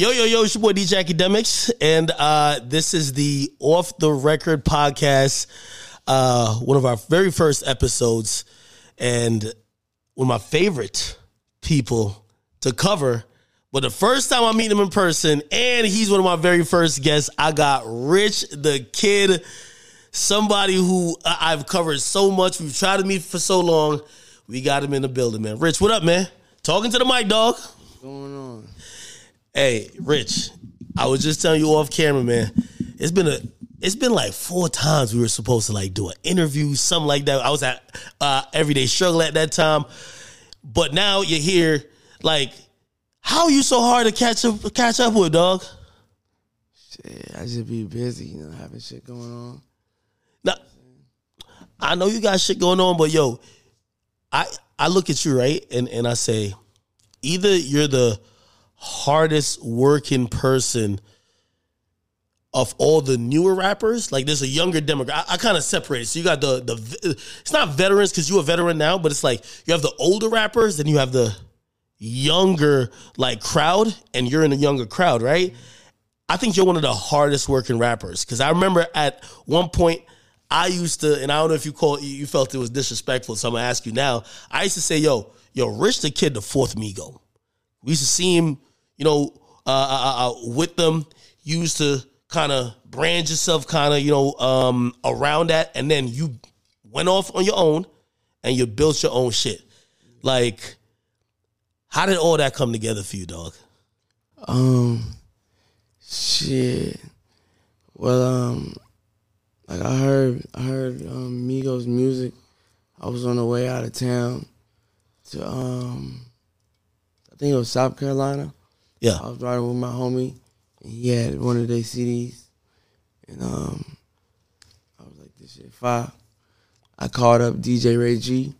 Yo, yo, yo, it's your boy DJ Akademiks, and uh, this is the Off the Record podcast, uh, one of our very first episodes, and one of my favorite people to cover. But the first time I meet him in person, and he's one of my very first guests, I got Rich the Kid, somebody who I- I've covered so much. We've tried to meet for so long. We got him in the building, man. Rich, what up, man? Talking to the mic, dog. going on? Hey, Rich, I was just telling you off camera, man. It's been a it's been like four times we were supposed to like do an interview, something like that. I was at uh everyday struggle at that time. But now you're here, like, how are you so hard to catch up catch up with, dog? Shit, I just be busy, you know, having shit going on. Now, I know you got shit going on, but yo, I I look at you right, and and I say, either you're the hardest working person of all the newer rappers. Like there's a younger demographic. I, I kind of separate. So you got the the it's not veterans because you're a veteran now, but it's like you have the older rappers, then you have the younger like crowd, and you're in a younger crowd, right? I think you're one of the hardest working rappers because I remember at one point I used to, and I don't know if you call you felt it was disrespectful, so I'm gonna ask you now. I used to say, "Yo, yo, Rich the Kid, the fourth Migo." We used to see him, you know, uh, uh, uh, with them. Used to kind of brand yourself, kind of, you know, um, around that, and then you went off on your own and you built your own shit. Like, how did all that come together for you, dog? Um, shit. Well, um, like I heard, I heard um, Migos music. I was on the way out of town to, um, I think it was South Carolina. Yeah, I was riding with my homie, and he had one of their CDs, and um, I was like, "This shit fire." I called up DJ Ray G.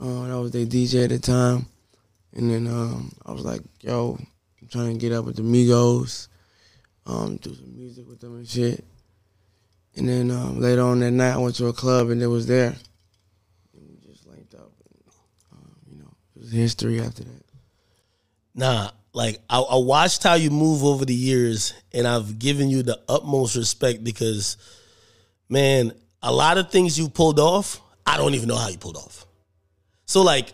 Uh, that was their DJ at the time, and then um, I was like, "Yo, I'm trying to get up with the Migos, um, do some music with them and shit." And then um, later on that night, I went to a club and it was there, and we just linked up. And, um, you know, it was history after that. Nah, like I, I watched how you move over the years, and I've given you the utmost respect because, man, a lot of things you pulled off, I don't even know how you pulled off. So like,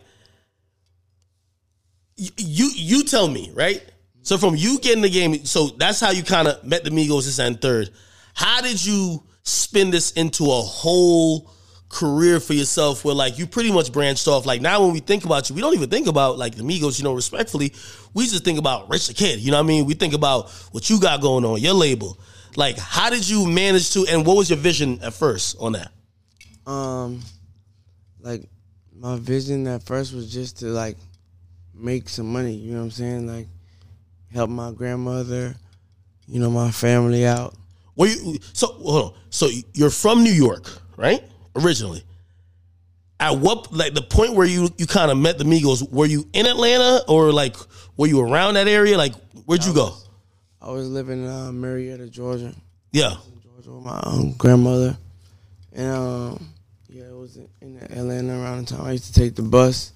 y- you you tell me right. So from you getting the game, so that's how you kind of met the Migos this and third. How did you spin this into a whole career for yourself where like you pretty much branched off? Like now when we think about you, we don't even think about like the Migos, you know, respectfully. We just think about Rich the Kid, you know what I mean? We think about what you got going on, your label. Like how did you manage to and what was your vision at first on that? um like my vision at first was just to like make some money, you know what I'm saying? Like help my grandmother, you know, my family out. Were you so hold on. So you're from New York, right? Originally. At what like the point where you you kind of met the Migos, were you in Atlanta or like were you around that area? Like where'd you go? I was living in uh, Marietta, Georgia, Yeah. Georgia with my um, grandmother. And um yeah, it was in, in Atlanta around the time I used to take the bus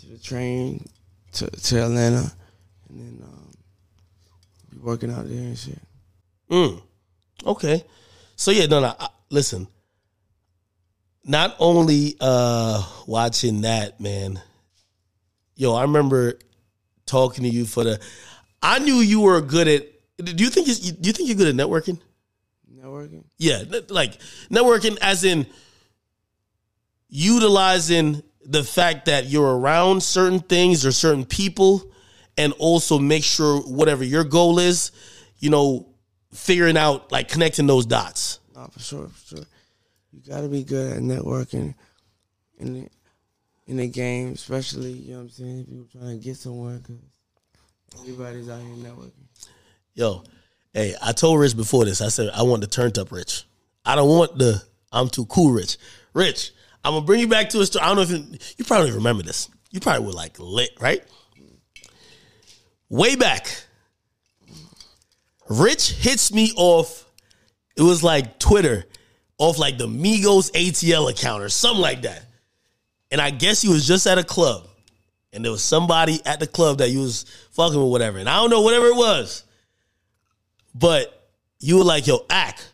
to the train to to Atlanta and then um be working out there and shit. Mm. Okay. So yeah, no, no. I, listen. Not only uh watching that, man. Yo, I remember talking to you for the. I knew you were good at. Do you think you, do you think you're good at networking? Networking? Yeah, like networking, as in utilizing the fact that you're around certain things or certain people, and also make sure whatever your goal is, you know, figuring out like connecting those dots. No, for sure, for sure. You got to be good at networking in the in the game, especially you know what I'm saying. if you're trying to get somewhere because everybody's out here networking. Yo, hey, I told Rich before this. I said I want the turned up Rich. I don't want the I'm too cool Rich. Rich, I'm gonna bring you back to a story. I don't know if you, you probably remember this. You probably were like lit, right? Way back, Rich hits me off. It was like Twitter, off like the Migos ATL account or something like that. And I guess he was just at a club. and there was somebody at the club that you was fucking with, whatever, and I don't know whatever it was, but you were like, "Yo, act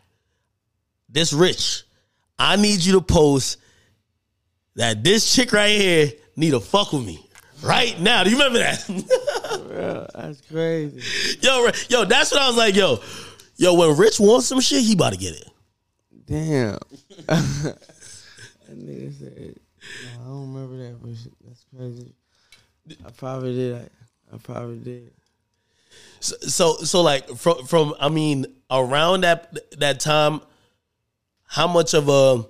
this rich. I need you to post that this chick right here need to fuck with me right now." Do you remember that? Bro, that's crazy. yo, yo, that's what I was like, yo, yo. When Rich wants some shit, he about to get it. Damn. that nigga said, I don't remember that, but shit, that's crazy. I probably did. I, I probably did. So, so, so, like from from I mean, around that that time, how much of a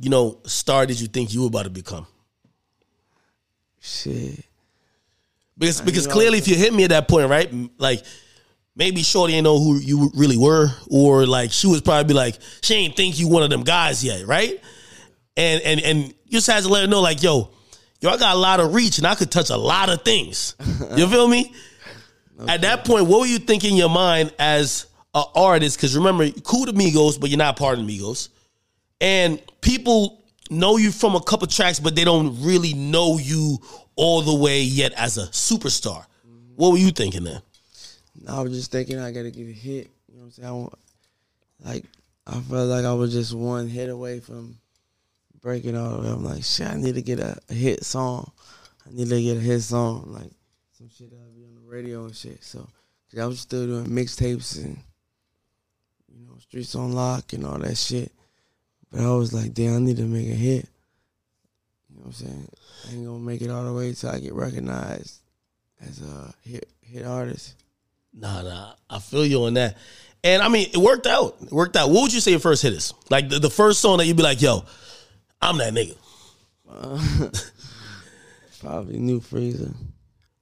you know star did you think you were about to become? Shit. Because because clearly, if you hit me at that point, right, like maybe Shorty ain't know who you really were, or like she was probably like she ain't think you one of them guys yet, right? And and and you just had to let her know, like, yo, yo, I got a lot of reach and I could touch a lot of things. You feel me? At that point, what were you thinking in your mind as an artist? Because remember, cool to Migos, but you're not part of Migos, and people know you from a couple tracks, but they don't really know you all the way yet as a superstar. What were you thinking then? I was just thinking I gotta get a hit. You know what I'm saying? I like I felt like I was just one hit away from breaking all of them. I'm like, shit, I need to get a, a hit song. I need to get a hit song, like some shit that'll be on the radio and shit. So I was still doing mixtapes and you know Streets on Lock and all that shit. But I was like, damn, I need to make a hit. You know what I'm saying? I ain't gonna make it all the way till I get recognized as a hit hit artist. Nah, nah, I feel you on that. And I mean, it worked out. It worked out. What would you say your first hit is? Like the, the first song that you'd be like, yo, I'm that nigga. Uh, probably New Freezer.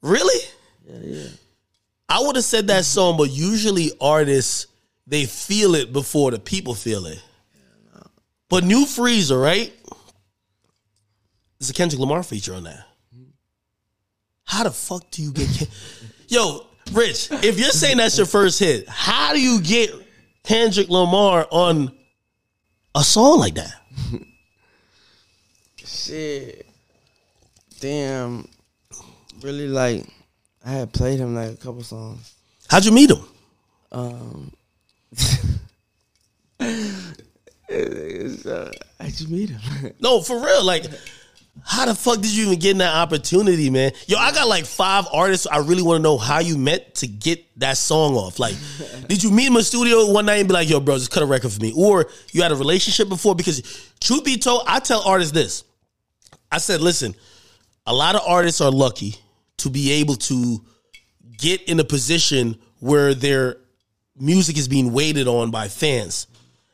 Really? Yeah, yeah. I would have said that song, but usually artists they feel it before the people feel it. But New Freezer, right? There's a Kendrick Lamar feature on that. How the fuck do you get? Ken- Yo, Rich, if you're saying that's your first hit, how do you get Kendrick Lamar on a song like that? Shit. Damn. Really like I had played him like a couple songs. How'd you meet him? Um uh, how'd you meet him? No, for real. Like, how the fuck did you even get in that opportunity, man? Yo, I got like five artists. I really want to know how you met to get that song off. Like, did you meet in the studio one night and be like, yo, bro, just cut a record for me? Or you had a relationship before? Because, truth be told, I tell artists this. I said, listen, a lot of artists are lucky to be able to get in a position where their music is being waited on by fans.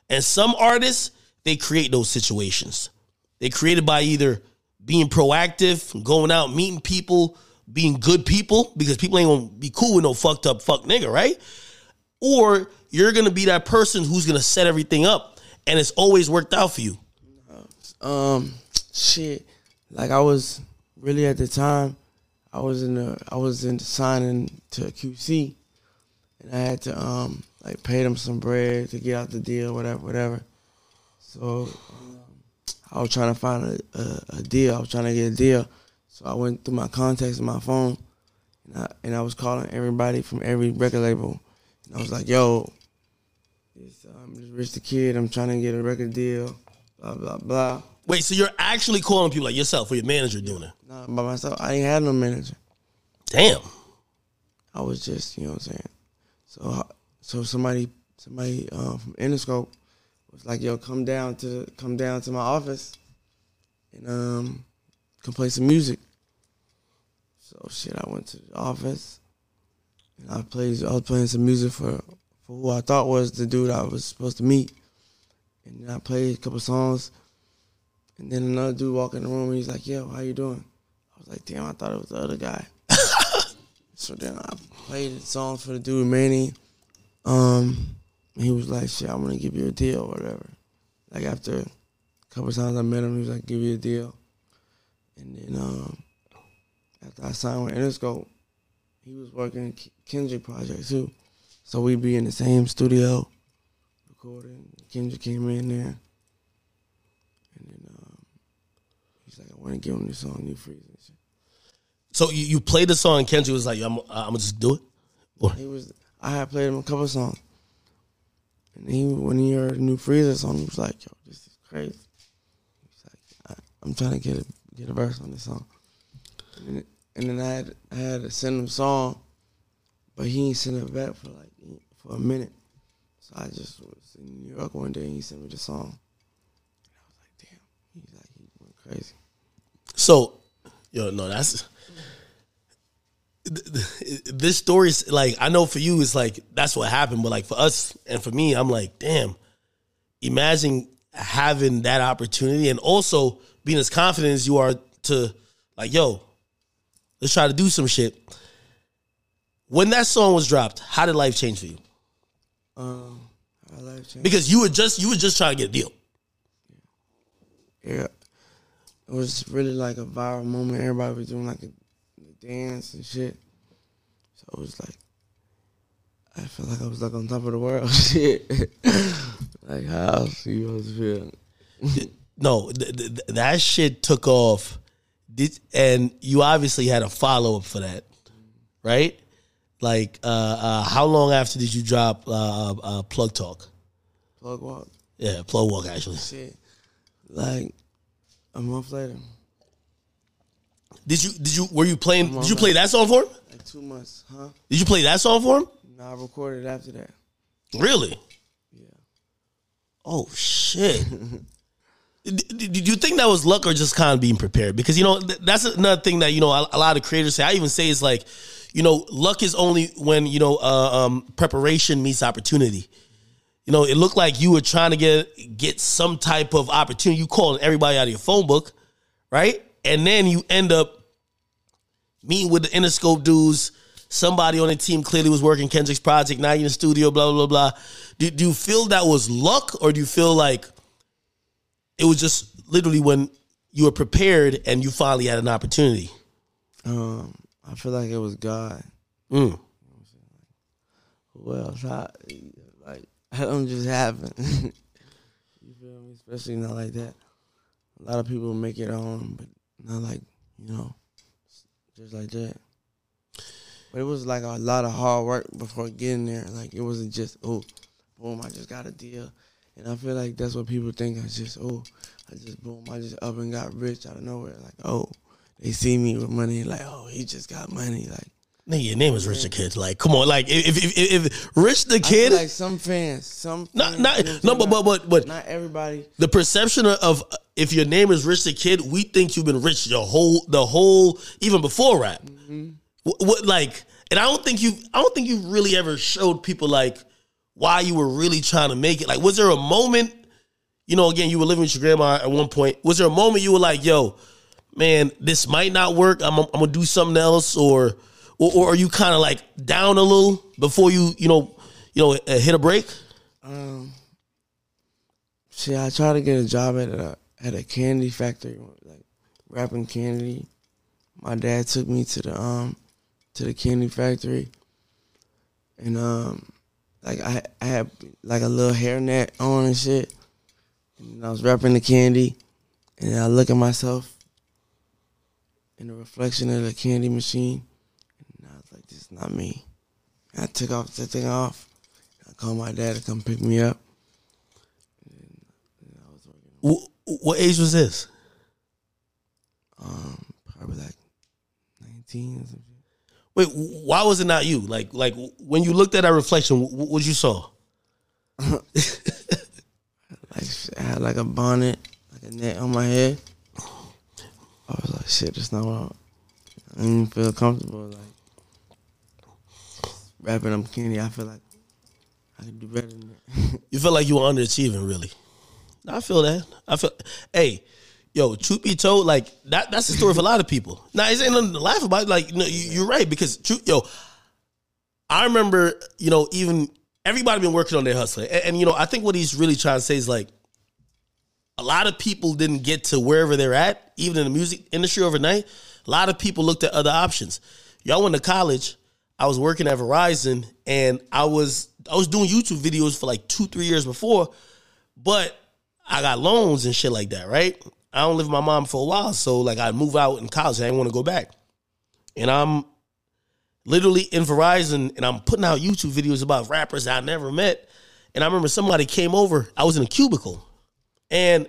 And some artists, they create those situations. They created by either being proactive, going out, meeting people, being good people, because people ain't gonna be cool with no fucked up fuck nigga, right? Or you're gonna be that person who's gonna set everything up, and it's always worked out for you. Um shit. Like I was really at the time I was in the I was in signing to QC and I had to um like pay them some bread to get out the deal, whatever, whatever. So I was trying to find a, a, a deal. I was trying to get a deal. So I went through my contacts in my phone and I, and I was calling everybody from every record label. And I was like, yo, this, um, this Rich the Kid, I'm trying to get a record deal, blah, blah, blah. Wait, so you're actually calling people like yourself or your manager doing it? Nah, by myself. I ain't had no manager. Damn. I was just, you know what I'm saying. So, so somebody, somebody um, from Interscope was like, "Yo, come down to come down to my office and um, come play some music." So shit, I went to the office and I played. I was playing some music for for who I thought was the dude I was supposed to meet, and then I played a couple songs. And then another dude walked in the room and he's like, "Yo, how you doing?" I was like, "Damn, I thought it was the other guy." So then I played the songs for the dude Manny. Um, he was like, "Shit, I'm gonna give you a deal, or whatever." Like after a couple times I met him, he was like, "Give you a deal." And then um, after I signed with Interscope, he was working Kendrick project too. So we'd be in the same studio recording. Kendrick came in there, and then um, he's like, "I want to give him this song, New Freeze." And shit. So you, you played the song, and Kendrick was like, "I'm, I'm gonna just do it." Or He was. I had played him a couple songs, and he when he heard the new Freezer song, he was like, "Yo, this is crazy." He's like, I, "I'm trying to get a get a verse on this song," and then, and then I had I had to send him a song, but he ain't sent it back for like for a minute. So I just was in New York one day, and he sent me the song. And I was like, "Damn!" He's like, he went crazy. So, yo, no, that's this story's like I know for you it's like that's what happened, but like for us and for me, I'm like, damn. Imagine having that opportunity and also being as confident as you are to like, yo, let's try to do some shit. When that song was dropped, how did life change for you? Um, life changed. Because you were just you were just trying to get a deal. yeah, it was really like a viral moment. Everybody was doing like a dance and shit. So it was like, I felt like I was like on top of the world. Shit, like how you supposed to feel? no, th- th- th- that shit took off. Did and you obviously had a follow up for that, right? Like, uh, uh, how long after did you drop uh, uh, Plug Talk? Plug walk, Yeah, Plug Walk actually. shit. Like a month later, Did you did you were you playing? Did you play that song for him? like two months, huh? Did you play that song for him? Now I recorded after that. Really? Yeah. Oh shit. Did you think that was luck or just kind of being prepared? Because you know th- that's another thing that you know a lot of creators say. I even say it's like, you know, luck is only when you know uh, um, preparation meets opportunity. You know, it looked like you were trying to get get some type of opportunity. You calling everybody out of your phone book, right? And then you end up meeting with the Interscope dudes. Somebody on the team clearly was working Kendrick's project. Now you're in the studio, blah blah blah. Do, do you feel that was luck, or do you feel like it was just literally when you were prepared and you finally had an opportunity? Um, I feel like it was God. Mm. Who else? I, like that don't just happen. you feel me? Especially not like that. A lot of people make it on, but not like you know, just like that. But it was like a lot of hard work before getting there. Like it wasn't just oh, boom, I just got a deal. And I feel like that's what people think. I just oh, I just boom, I just up and got rich out of nowhere. Like oh, they see me with money. Like oh, he just got money. Like Nigga, your name is Rich the Kid. Like, come on, like if if if, if Rich the Kid, like some fans, some not fans, not what no, but but but but not everybody. the perception of uh, if your name is Rich the Kid, we think you've been rich your whole the whole even before rap. Mm-hmm. What, what like, and I don't think you I don't think you really ever showed people like why you were really trying to make it. Like, was there a moment? You know, again, you were living with your grandma at one point. Was there a moment you were like, "Yo, man, this might not work. I'm, I'm gonna do something else," or or, or are you kind of like down a little before you you know you know uh, hit a break? Um, see, I tried to get a job at a at a candy factory, like wrapping candy. My dad took me to the um to the candy factory, and um like I I had like a little hairnet on and shit, and I was wrapping the candy, and I look at myself in the reflection of the candy machine, and I was like, "This is not me." I took off the thing off. I called my dad to come pick me up. And I was working, Wh- what age was this? um, probably like 19 or something. Wait, why was it not you? Like, like when you looked at that reflection, wh- what you saw? Like I had like a bonnet, like a net on my head. I was like, shit, that's not what I, I didn't feel comfortable. Like wrapping up candy, I feel like I could do better than that. You feel like you were underachieving, really. I feel that. I feel. Hey, yo, truth be told, like that. That's the story for a lot of people. Now, it ain't nothing to laugh about. Like, no, you, you're right because, truth, yo, I remember, you know, even everybody been working on their hustling, and, and you know, I think what he's really trying to say is like, a lot of people didn't get to wherever they're at, even in the music industry overnight. A lot of people looked at other options. Y'all went to college. I was working at Verizon, and I was I was doing YouTube videos for like two, three years before, but I got loans and shit like that, right? I don't live with my mom for a while, so like I move out in college. I didn't want to go back. and I'm literally in Verizon and I'm putting out YouTube videos about rappers I never met. And I remember somebody came over, I was in a cubicle. And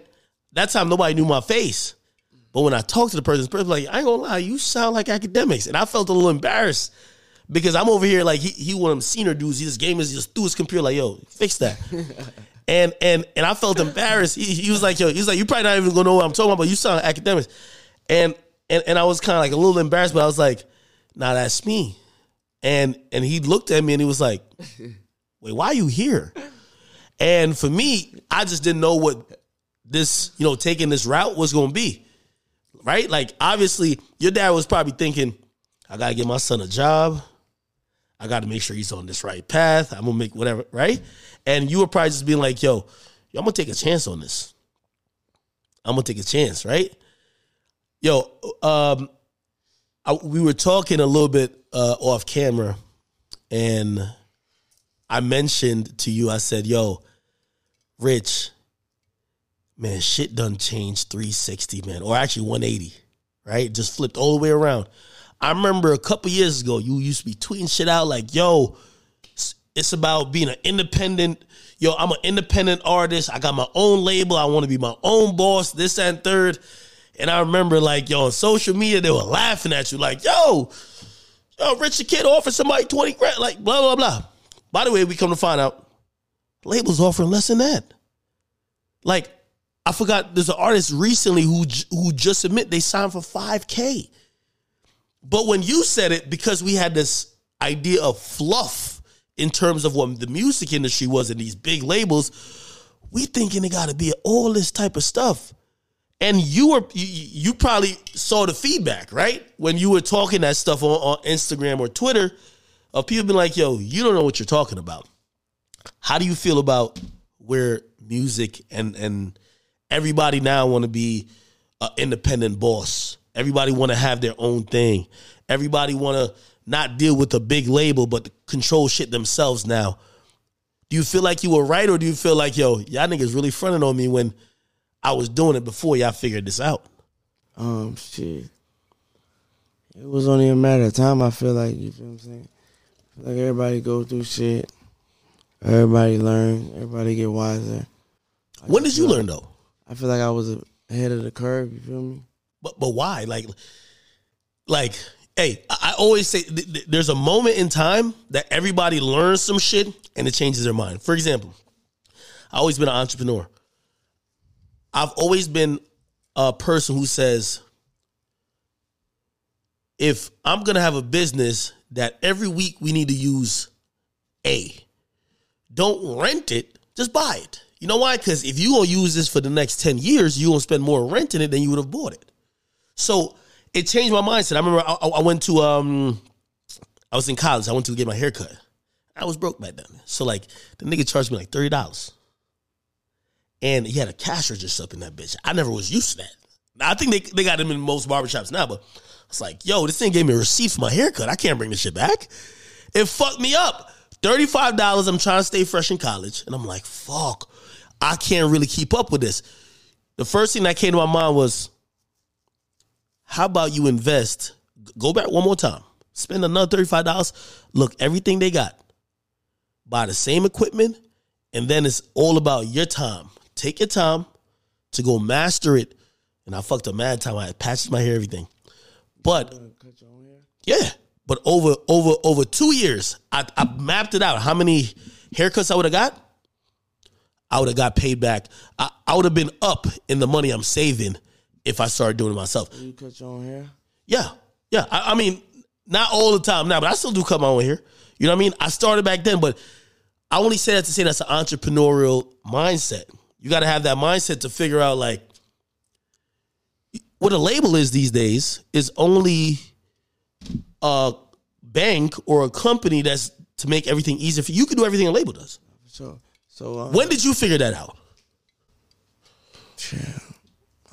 that time nobody knew my face. But when I talked to the person, the person was like, I ain't gonna lie, you sound like Akademiks. And I felt a little embarrassed because I'm over here like he, he one of them senior dudes. He just game is just threw his computer, like, yo, fix that. and and and I felt embarrassed. He, he was like, yo, he was like, you probably not even gonna know what I'm talking about, but you sound Akademiks. And and and I was kind of like a little embarrassed, but I was like, nah, that's me. And and he looked at me and he was like, wait, why are you here? And for me, I just didn't know what this, you know, taking this route was gonna be. Right? Like obviously, your dad was probably thinking, I gotta get my son a job. I gotta make sure he's on this right path. I'm gonna make whatever, right? And you were probably just being like, yo, I'm gonna take a chance on this. I'm gonna take a chance, right? Yo, um, I, we were talking a little bit uh, off camera, and I mentioned to you, I said, "Yo, Rich, man, shit done changed 360, man, or actually 180, right? Just flipped all the way around." I remember a couple years ago, you used to be tweeting shit out like, "Yo, it's about being an independent." Yo, I'm an independent artist. I got my own label. I want to be my own boss. This and third. And I remember like, yo, on social media, they were laughing at you, like, yo, yo, Rich the Kid offered somebody 20 grand, like blah, blah, blah. By the way, we come to find out, labels offering less than that. Like, I forgot there's an artist recently who who just admit they signed for 5K. But when you said it, because we had this idea of fluff in terms of what the music industry was and these big labels, we thinking it gotta be all this type of stuff. And you were you, you, probably saw the feedback right? When you were talking that stuff on, on instagram or twitter of people being like yo you don't know what you're talking about. How do you feel about where music and and everybody now want to be an independent boss everybody want to have their own thing everybody want to not deal with a big label but control shit themselves now do you feel like you were right or do you feel like yo y'all niggas really fronting on me when I was doing it before y'all figured this out? Um, shit. It was only a matter of time. I feel like you feel what I'm saying. Like everybody go through shit. Everybody learn. Everybody get wiser. I when did you like, learn though? I feel like I was ahead of the curve. You feel me? But but why? Like like hey, I always say th- th- there's a moment in time that everybody learns some shit and it changes their mind. For example, I've always been an entrepreneur. I've always been a person who says, if I'm gonna have a business that every week we need to use A, don't rent it, just buy it. You know why? Because if you gonna use this for the next 10 years, you gonna spend more renting it than you would have bought it. So it changed my mindset. I remember I, I went to um I was in college, I went to get my hair cut. I was broke back then. So like the nigga charged me like $30 and he had a cash register up in that bitch. I never was used to that. Now, I think they, they got them in most barbershops now, but it's like, yo, this thing gave me a receipt for my haircut. I can't bring this shit back. It fucked me up. $35, I'm trying to stay fresh in college. And I'm like, fuck, I can't really keep up with this. The first thing that came to my mind was, how about you invest? Go back one more time. Spend another $35. Look, everything they got. Buy the same equipment. And then it's all about your time take your time to go master it. And I fucked a mad time. I patched my hair, everything. But yeah, but over over over two years, I, I mapped it out. How many haircuts I would have got? I would have got paid back. I, I would have been up in the money I'm saving if I started doing it myself. You cut your own hair? Yeah, yeah. I, I mean, not all the time now, but I still do cut my own hair. You know what I mean? I started back then, but I only say that to say that's an entrepreneurial mindset. You got to have that mindset to figure out like what a label is these days is only a bank or a company that's to make everything easier for you. You can do everything a label does. So, so um, when did you figure that out? Yeah,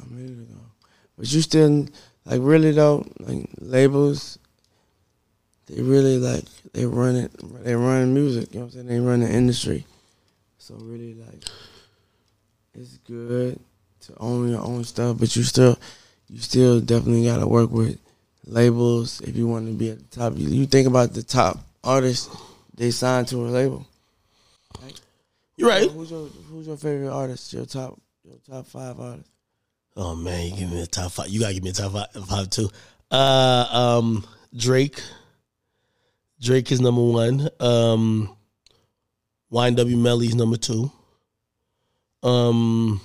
a minute ago. But you still like really though, like labels. They really like they run it. They run music. You know what I'm saying? They run the industry. So really like it's good to own your own stuff, but you still you still definitely gotta work with labels. If you want to be at the top, you, you think about the top artists they signed to a label. You're right. Who's your Who's your favorite artist? Your top Your top five artists. Oh man, you give me a top five. You gotta give me a top five, five too. Uh, um, Drake. Drake is number one. Um, YNW Melly's number two. Um,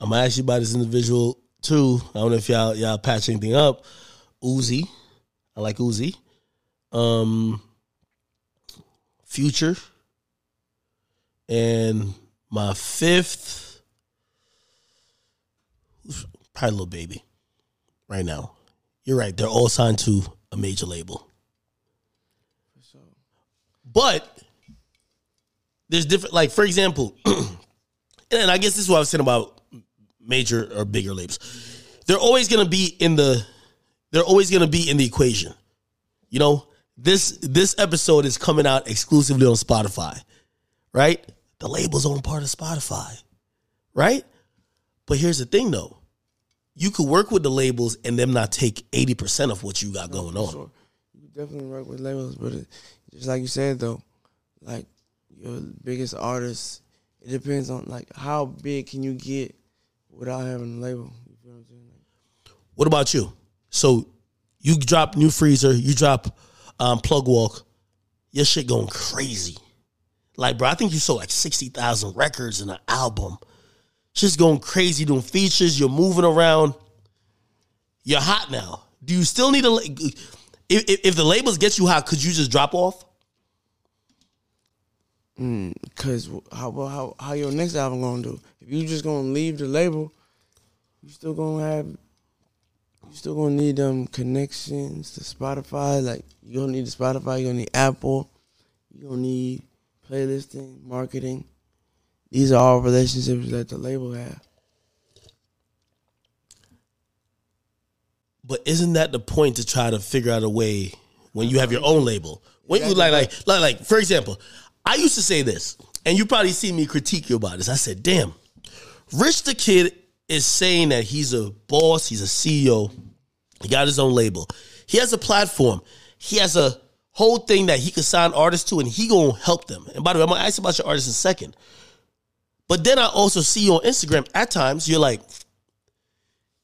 I'm gonna ask you about this individual too. I don't know if y'all y'all patch anything up. Uzi, I like Uzi. Um, Future, and my fifth, probably Lil Baby. Right now, you're right. They're all signed to a major label. So. But there's different, like for example, and I guess this is what I was saying about major or bigger labels. They're always going to be in the, they're always going to be in the equation. You know, this this episode is coming out exclusively on Spotify, right? The label's own part of Spotify, right? But here's the thing, though. You could work with the labels and them not take eighty percent of what you got going on. Sure. You definitely work with labels, but it, just like you said though, like your biggest artist, it depends on like how big can you get without having a label. You feel what I'm saying? Like, What about you? So you drop new freezer, you drop um, plug walk, your shit going crazy. Like, bro, I think you sold like sixty thousand records in an album. Just going crazy, doing features. You're moving around. You're hot now. Do you still need la- If, if, the labels get you hot, could you just drop off? Mm, Cause how how how your next album gonna do? If you just gonna leave the label, you still gonna have you still gonna need them connections to Spotify. Like you gonna need the Spotify, you gonna need Apple, you gonna need playlisting, marketing. These are all relationships that the label have. But isn't that the point to try to figure out a way when you have your own label? When you like, like, like, like, for example, I used to say this, and you probably see me critique you about this. I said, "Damn, Rich the Kid is saying that he's a boss, he's a CEO, he got his own label, he has a platform, he has a whole thing that he could sign artists to, and he gonna help them." And by the way, I'm gonna ask you about your artists in a second. But then I also see you on Instagram at times. You're like,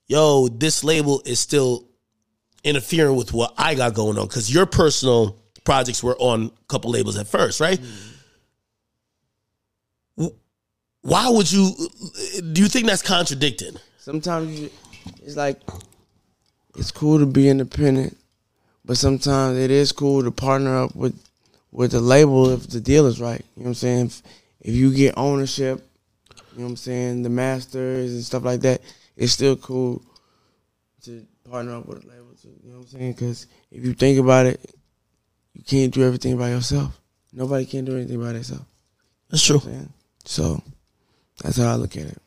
yo, this label is still interfering with what I got going on because your personal projects were on a couple labels at first, right? Mm. W- Why would you? Do you think that's contradicting? Sometimes you, it's like it's cool to be independent, but sometimes it is cool to partner up with with the label if the deal is right. You know what I'm saying? If, if you get ownership, you know what I'm saying, the masters and stuff like that, it's still cool to partner up with a label too. You know what I'm saying? Because if you think about it, you can't do everything by yourself. Nobody can do anything by themselves. That's true. You know what So that's how I look at it.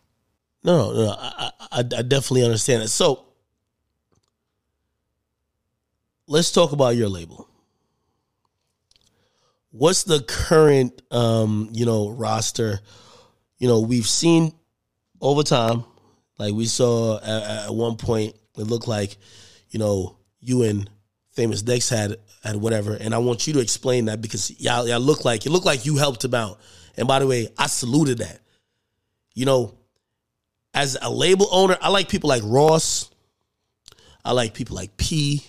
No, no, no. I, I, I definitely understand it. So let's talk about your label. What's the current, um, you know, roster? You know, we've seen over time, like we saw at, at one point, it looked like, you know, you and Famous Dex had had whatever, and I want you to explain that because y'all y'all look like it looked like you helped him out. And by the way, I saluted that. You know, as a label owner, I like people like Ross. I like people like P.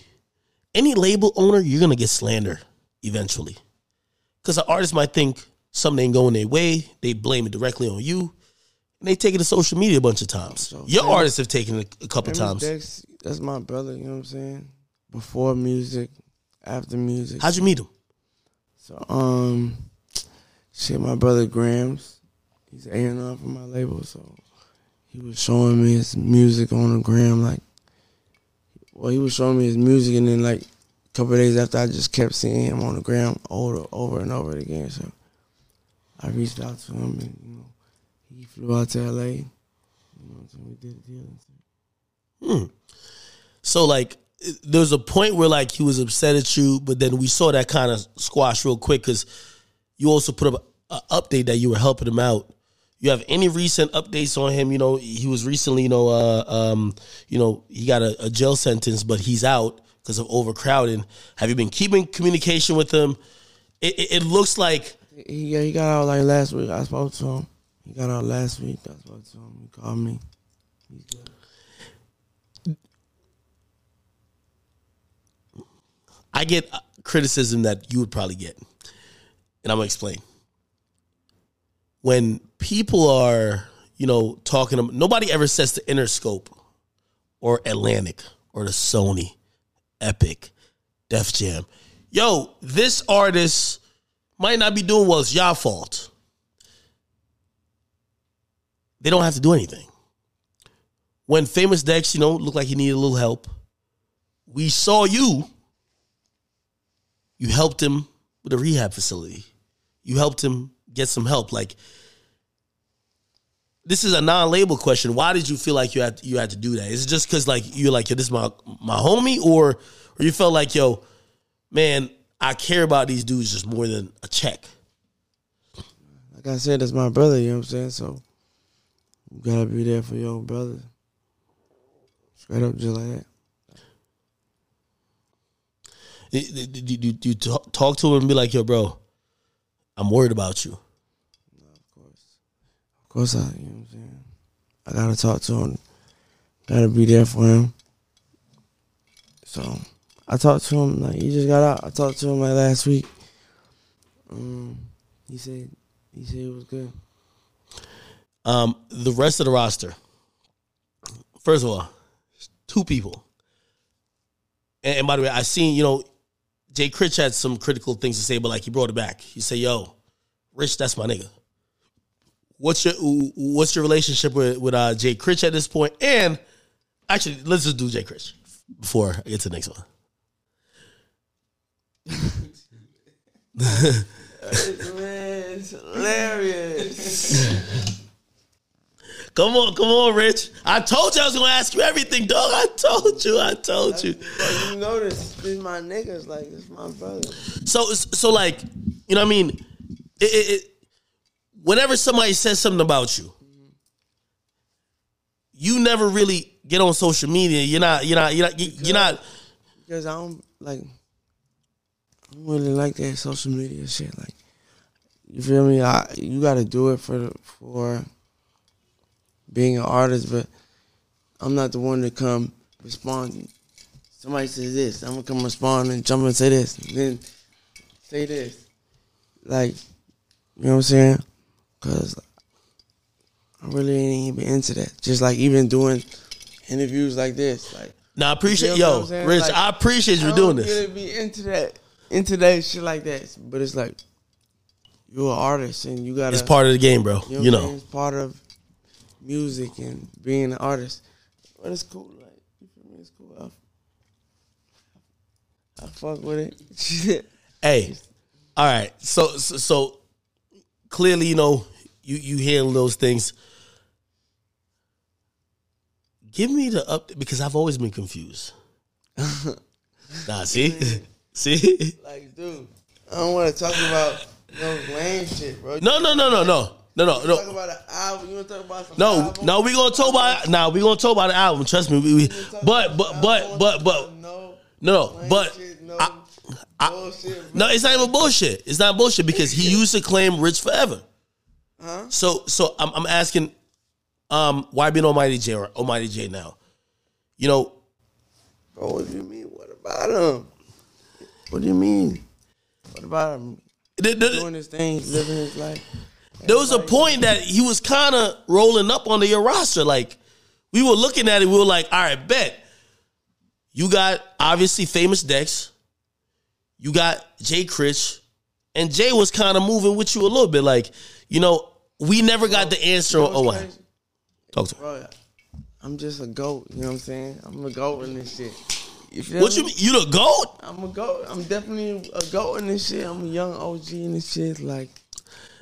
Any label owner, you're gonna get slander eventually. Because the artist might think something ain't going their way, they blame it directly on you, and they take it to social media a bunch of times. So, Your artists have taken it a couple times. Dex, that's my brother, you know what I'm saying? Before music, after music. How'd you meet him? So um shit my brother Grams, he's A and R for my label, so he was showing me his music on the gram like well, he was showing me his music and then like a couple of days after I just kept seeing him on the gram over over and over again. So I reached out to him and you know, he flew out to LA. You know, so we did a deal stuff. So like there was a point where like he was upset at you, but then we saw that kind of squash real quick because you also put up an update that you were helping him out, you have any recent updates on him? You know, he was recently, you know, uh, um, you know, he got a, a jail sentence, but he's out because of overcrowding. Have you been keeping communication with him? It, it, it looks like He, yeah, he got out like last week. I spoke to him. He got out last week. I spoke to him. He called me. He's good. I get uh, criticism that you would probably get, and I'm gonna explain. When people are, you know, talking, nobody ever says to Interscope or Atlantic or the Sony, Epic, Def Jam, yo, this artist might not be doing well. It's y'all fault. They don't have to do anything. When Famous Dex, you know, looked like he needed a little help, we saw you you helped him with a rehab facility. You helped him get some help. Like this is a non-label question. Why did you feel like you had you had to do that? Is it just because like you're like yo, this is my my homie, or or you felt like yo, man, I care about these dudes just more than a check. Like I said, that's my brother. You know what I'm saying? So you gotta be there for your brother. Straight up, just like that. Do you, you, you talk, talk to him and be like, yo, bro, I'm worried about you. No, of course. Of course, I. You know what I'm saying? I gotta talk to him. Gotta be there for him. So I talked to him like he just got out. I talked to him like last week. Um, he said he said it was good. Um, the rest of the roster. First of all, two people. And, and by the way, I seen you know, Jay Critch had some critical things to say, but like he brought it back. He said, "Yo, Rich, that's my nigga." What's your what's your relationship with with uh, Jay Critch at this point? And actually, let's just do Jay Critch before I get to the next one. Man, it's hilarious. Come on, come on, Rich. I told you I was gonna ask you everything, dog. I told you, I told you. You know this, this my niggas, like it's my brother. So, so like, you know, what I mean, it, it, it, whenever somebody says something about you, you never really get on social media. You're not, you're not, you're not, you're not. Because I don't like I don't really like that social media shit. Like you feel me? I you gotta do it for for being an artist, but I'm not the one to come respond. Somebody says this, I'm gonna come respond and jump and say this, and then say this. Like, you know what I'm saying? Cause I really ain't even into that. Just like even doing interviews like this, like Now, I appreciate, You yo, Rich. Like, I appreciate you I doing this. be into that, into that shit like that. But it's like you're an artist and you gotta. It's part of the game, bro. you know, You know. it's part of music and being an artist. But it's cool, like you feel me? It's cool. I, I fuck with it. Hey, all right. So, so, so clearly, you know, you you handle those things. Give me the up because I've always been confused. nah, see, see. like, dude, I don't want to talk about no lame shit, bro. No, no, no, no, no, no, no, Talk no. about an album. You want to talk about some No, album? no, we gonna talk about now. We gonna talk about the album. Trust me. We, we, but, but, but, but, but, no, no, but, shit, no I- I- bullshit. no, it's not even bullshit. It's not bullshit because he used to claim rich forever. Huh? So, so I'm, I'm asking, um, why being Almighty Jay or Almighty Jay now? You know, Bro, what do you mean? What about him? What do you mean? What about him th- th- doing his thing, living his life? there was a point that he was kind of rolling up onto your roster. Like we were looking at it, we were like, all right, bet. You got obviously famous Dex. You got Jay Critch, and Jay was kind of moving with you a little bit. Like, you know, we never got the answer. You know on oh, what? Talk to. Bro, I'm just a goat. You know what I'm saying? I'm a goat in this shit. You feel What me? you mean? You the goat? I'm a goat. I'm definitely a goat in this shit. I'm a young OG in this shit. Like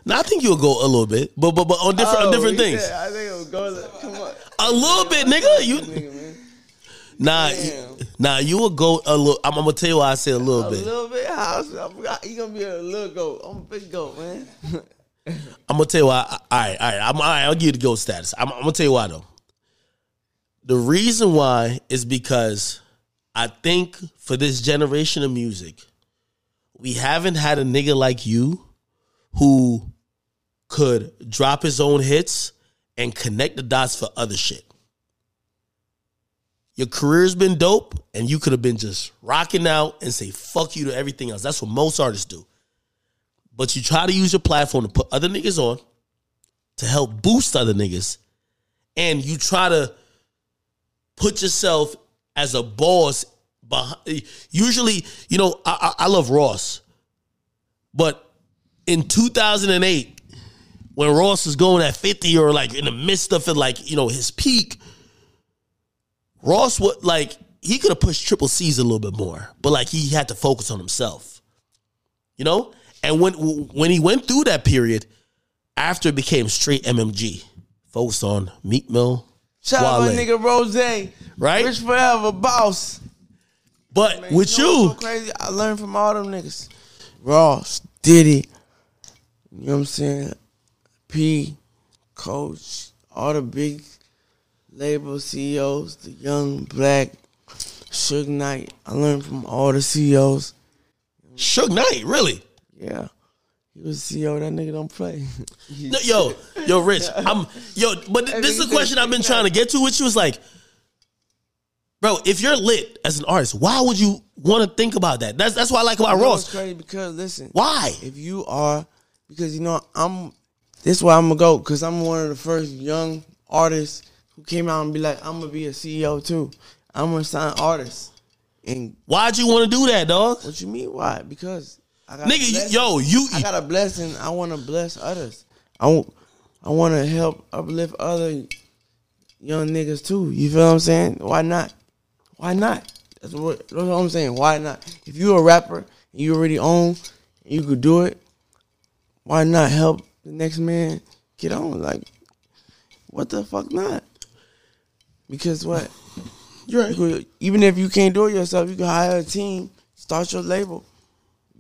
Now I think you'll go a little bit, but but but on different on Oh, different things. said- I think it'll go. Like, come on, A little bit, nigga. You nigga, nah, Damn. nah. You will go a little. I'm, I'm gonna tell you why I say a little A bit. A little bit. How? Forgot. Gonna be a little goat. I'm a big goat, man. I'm gonna tell you why. All right, all right. I'm all right. I'll give you the gold status. I'm, I'm gonna tell you why though. The reason why is because I think for this generation of music, we haven't had a nigga like you who could drop his own hits and connect the dots for other shit. Your career's been dope, and you could have been just rocking out and say fuck you to everything else. That's what most artists do. But you try to use your platform to put other niggas on, to help boost other niggas, and you try to put yourself as a boss behind. Usually, you know, I, I, I love Ross, but in 2008, when Ross was going at 50 or like in the midst of it, like, you know, his peak, Ross would like, he could have pushed triple C's a little bit more, but like he had to focus on himself, you know? And when when he went through that period, after it became straight MMG, focused on Meek Mill, Shout out my nigga Rose. Right? Rich forever, boss. But Man, with you, know you, so crazy. I learned from all them niggas. Ross, Diddy, you know what I'm saying? P, Coach, all the big label CEOs, the young black Suge Knight. I learned from all the CEOs. Suge Knight, really? Yeah. He was CEO, that nigga don't play. No, yo, yo, Rich, I'm yo, but th- this is a question I've been trying to get to, which was like, bro, if you're lit as an artist, why would you want to think about that? That's that's what I like about Ross. crazy because listen, Why? if you are because you know I'm this is where I'm gonna go because I'm one of the first young artists who came out and be like I'm gonna be a CEO too. I'm gonna sign artists. And Why'd you want to do that, dog? what you mean? Why? Because Nigga, a you, blessing. yo, you, I got a blessing. I want to bless others. I want I want to help uplift other young niggas too. You feel what I'm saying? Why not? Why not? That's what, that's what I'm saying. Why not? If you're a rapper and you already own, and you could do it. Why not help the next man get on? Like, what the fuck not? Because what? you're right. You could, even if you can't do it yourself, you can hire a team, start your label,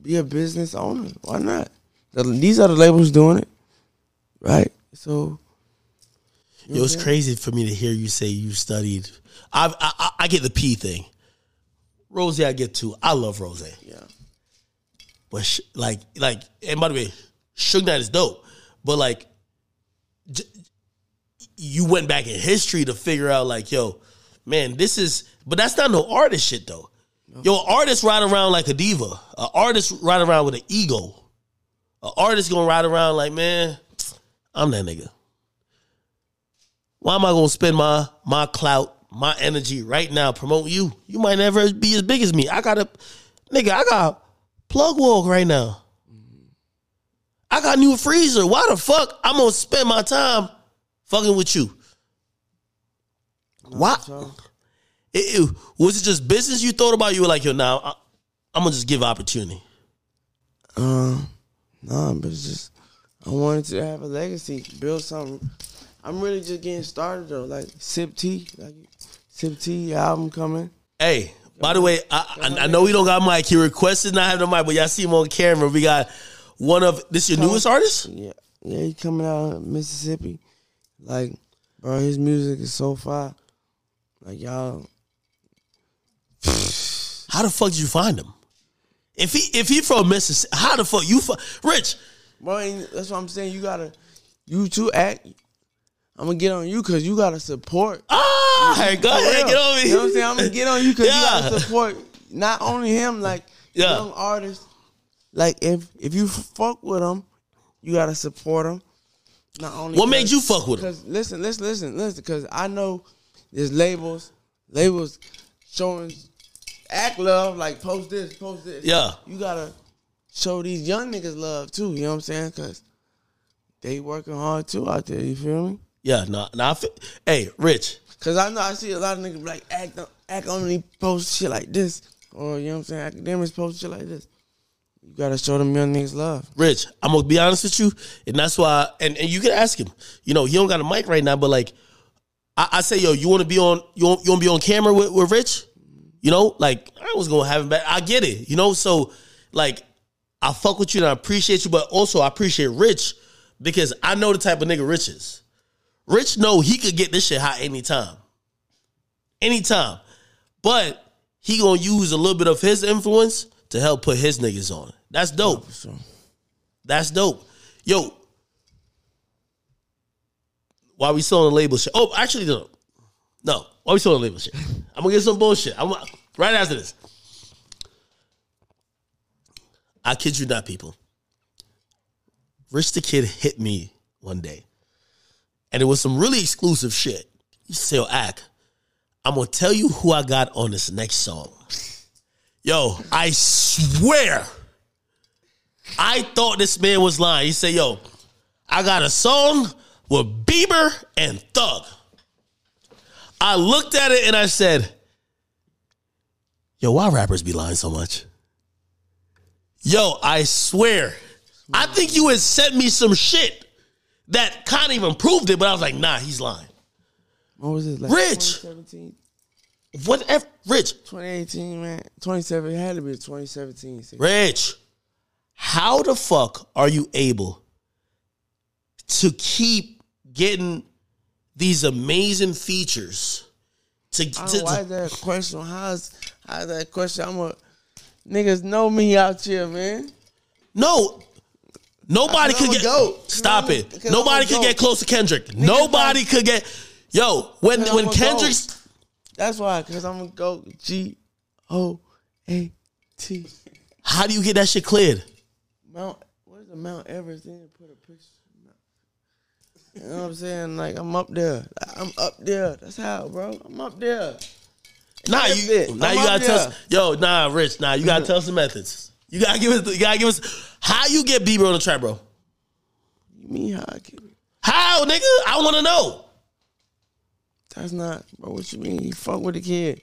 be a business owner. Why not? The- These are the labels doing it, right? So, it was crazy for me to hear you say you studied. I I, I, I get the P thing. Rosie, I get too. I love Rose, yeah, but sh- like like, and by the way, Suge Knight is dope, but like, j- you went back in history to figure out like, yo, man, this is. But that's not no artist shit though. Yo, artists ride around like a diva. An artist ride around with an ego. An artist gonna ride around like, man, I'm that nigga. Why am I gonna spend my my clout, my energy right now promoting you? You might never be as big as me. I gotta, nigga, I got plug walk right now. I got new freezer. Why the fuck I'm gonna spend my time fucking with you? Why? It, it- was it just business you thought about? You were like, yo, now I, I'm gonna just give opportunity. um, nah, but it's just I wanted to have a legacy, build something. I'm really just getting started though. Like Sip T, like Sip T album coming. Hey, by the way, I, I, I know we don't got mic. He requested not have the mic, but y'all see him on camera. We got one of this your newest artist. Yeah, yeah, he coming out of Mississippi. Like, bro, his music is so fire. Like y'all, How the fuck did you find him? If he if he from Mississippi, how the fuck you fu- Rich? bro, that's what I'm saying. You gotta, you two act. I'm gonna get on you because you gotta support. Ah, hey, go ahead, get over You know what I'm saying? I'm gonna get on you because Yeah. you gotta support not only him, like Yeah. young artists. Like if if you fuck with him, you gotta support him. Not only What made you fuck with him? Because listen, listen, listen, listen. Because I know there's labels, labels showing act love, like post this, post this. Yeah. you gotta show these young niggas love too. You know what I'm saying? Because they working hard too out there. You feel me? Yeah, nah, nah. I fe- Hey, Rich. Cause I know I see a lot of niggas like act act only post shit like this, or you know what I'm saying, Akademiks post shit like this. You gotta show them young niggas love. Rich, I'm gonna be honest with you, and that's why. And, and you can ask him. You know, he don't got a mic right now, but like, I, I say, yo, you want to be on? You want, you want to be on camera with, with Rich? You know, like I was gonna have him back. I get it. You know, so like, I fuck with you and I appreciate you, but also I appreciate Rich because I know the type of nigga Rich is. Rich know he could get this shit hot anytime. Anytime. But he gonna use a little bit of his influence to help put his niggas on. That's dope. That's dope. Yo, while we still on the label shit. Oh, actually, no. No, while we still shit. I'm gonna get some bullshit. I'm right after this. I kid you not, people. Rich the Kid hit me one day. And it was some really exclusive shit. He said, Yo, I'm gonna tell you who I got on this next song. Yo, I swear. I thought this man was lying. He said, Yo, I got a song with Bieber and Thug. I looked at it and I said, Yo, why rappers be lying so much? Yo, I swear. I think you had sent me some shit that kind of even proved it, but I was like, nah, he's lying. what was it? Like Rich. 2017, What F Rich? 2018, man. 27. It had to be 2017. see. Rich, how the fuck are you able to keep getting these amazing features? To, I to, why is that question? How's how's that question? I'm a niggas know me out here, man. no, nobody could get. Stop it. Nobody could get close to Kendrick. Nobody could get. Yo, when when Kendrick's That's why, cause I'm a go G O A T. how do you get that shit cleared? Mount where's the Mount Everest? They didn't put a picture. You know what I'm saying? Like I'm up there. I'm up there. That's how, bro. I'm up there. Nah, That's you it. now I'm you gotta tell there. yo, nah, Rich, nah, you gotta tell us the methods. You gotta give us you gotta give us how you get Bieber on the track, bro. You mean how I can? How, nigga? I wanna know. That's not, bro. What you mean? You fuck with the kid?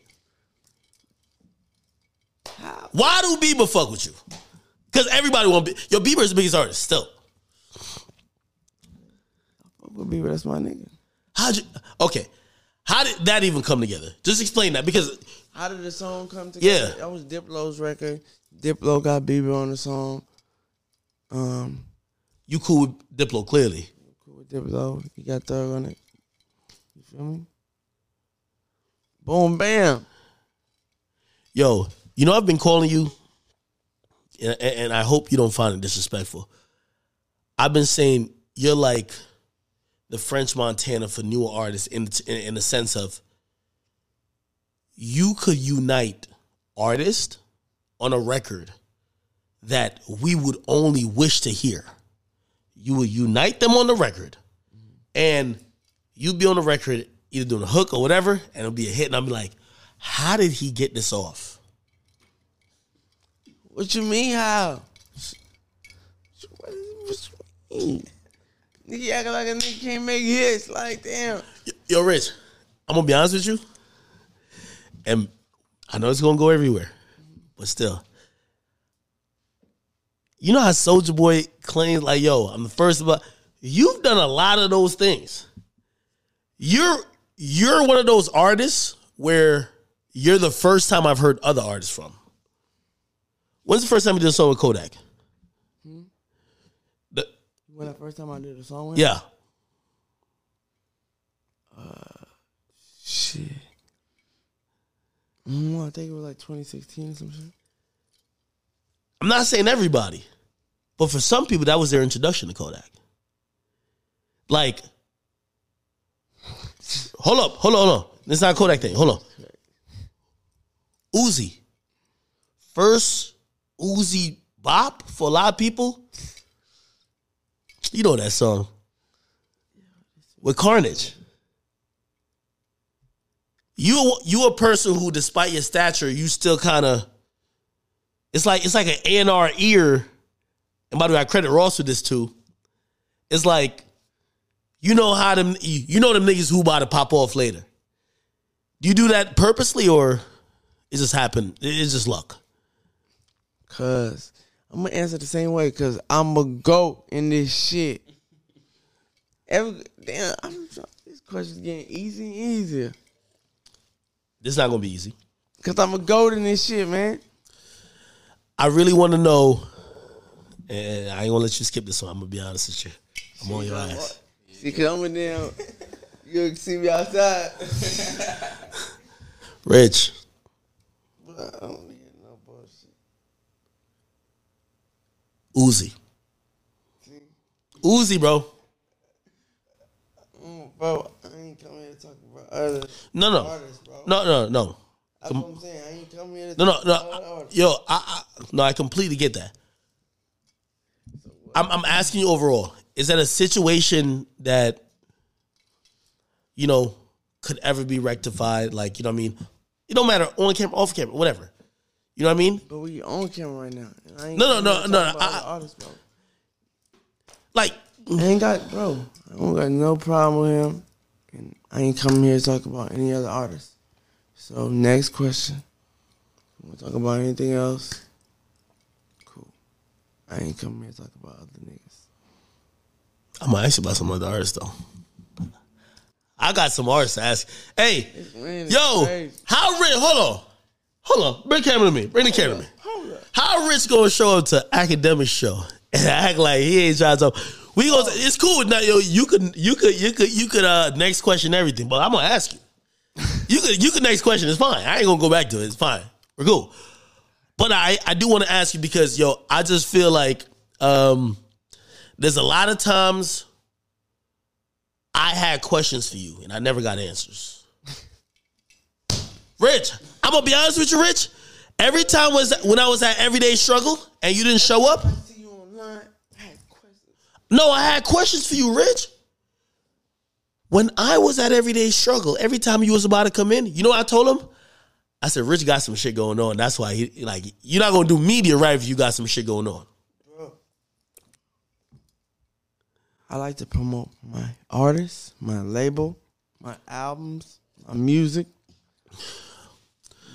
How? Why do Bieber fuck with you? Because everybody want be yo, Bieber is the biggest artist still. Fuck with Bieber? That's my nigga. How'd you okay? How did that even come together? Just explain that because How did the song come together? Yeah. that was Diplo's record. Diplo got Bieber on the song. Um, you cool with Diplo clearly. cool with Diplo. He got Thug on it. You feel me? Boom, bam. Yo, you know I've been calling you, and, and I hope you don't find it disrespectful. I've been saying you're like the French Montana for newer artists in in, in the sense of you could unite artists on a record that we would only wish to hear. You would unite them on the record, and you'd be on the record either doing a hook or whatever, and it'll be a hit. And I'm like, how did he get this off? What you mean how? What, what you mean? Nigga acting like a nigga can't make hits. Like damn. Yo, Rich, I'm gonna be honest with you, and I know it's gonna go everywhere, but still, you know how Soulja Boy claims like, "Yo, I'm the first about." You've done a lot of those things. You're you're one of those artists where you're the first time I've heard other artists from. When's the first time you did a song with Kodak? When the first time I did a song with yeah, Shit. Mm, I think it was like 2016 or some shit. I'm not saying everybody, but for some people, that was their introduction to Kodak. Like, hold up, hold on, hold on. This is not a Kodak thing. Hold on. Uzi. First Uzi bop for a lot of people. You know that song. With Carnage. You you a person who, despite your stature, you still kind of it's like it's like an A and R ear. And by the way, I credit Ross with this too. It's like you know how them you know them niggas who about to pop off later. Do you do that purposely or it just happened? It's just luck. Cause I'm gonna answer the same way. Cause I'm a goat in this shit. Every damn, I'm, this question's getting easy and easier. This is not gonna be easy. Cause I'm a goat in this shit, man. I really want to know, and I ain't gonna let you skip this one. I'm gonna be honest with you. I'm on your ass. See, cause I'm in there. You can see me outside. Rich, But I don't need no bullshit. Uzi. Uzi, bro. Mm, bro, I ain't coming here to talk about other No, no. artists, bro. No, no, no. That's what I'm saying. I ain't coming here to No, no, talk no. artists. Yo, I, I no, I completely get that. I'm, I'm asking you overall. Is that a situation that you know could ever be rectified? Like, you know what I mean? It don't matter on camera, off camera, whatever. You know what I mean? But we on camera right now. and I ain't No, no, no, no, to talk about I- bro. Like, I ain't got, bro. I don't got no problem with him, and I ain't coming here to talk about any other artists. So next question. Want to talk about anything else? Cool. I ain't coming here to talk about other niggas. I'm gonna ask you about some other artists though. I got some artists to ask. Hey, yo, crazy. how rich? Hold on, hold on. Bring the camera to me. Bring the camera to me. How Rich gonna show up to academic show and act like he ain't trying to? We gonna. It's cool now, yo. You could, you could, you could, you could. Uh, next question, everything. But I'm gonna ask you. You could, you could next question. It's fine. I ain't gonna go back to it. It's fine. We're cool. But I, I do want to ask you because, yo, I just feel like um, there's a lot of times I had questions for you and I never got answers. Rich, I'm gonna be honest with you, Rich. Every time was when I was at Everyday Struggle and you didn't show up. No, I had questions for you, Rich. When I was at Everyday Struggle, every time you was about to come in, you know what I told him? I said, Rich got some shit going on. That's why he like you're not gonna do media right if you got some shit going on. I like to promote my artists, my label, my albums, my music,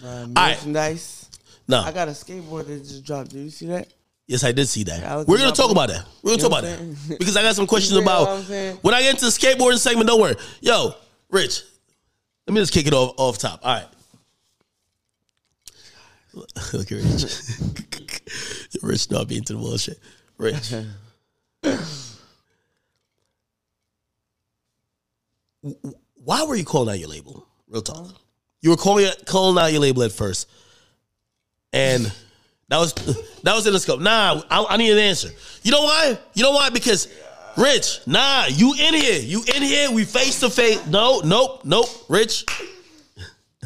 Uh, right. merchandise. No. I got a skateboard that just dropped. Did you see that? Yes, I did see that. Yeah, We're gonna talk about that. We're gonna You talk about that because I got some questions about what I'm saying? when I get into the skateboarding segment. Don't worry, yo, Rich. Let me just kick it off off top. All right. Look at Rich. Rich not being to the bullshit. Rich. Why were you calling out your label? Real talk. You were calling calling out your label at first, and that was that was in the scope. Nah, I, I need an answer. You know why? You know why? Because Rich, nah, you in here. You in here. We face to face. No, nope, nope. Rich,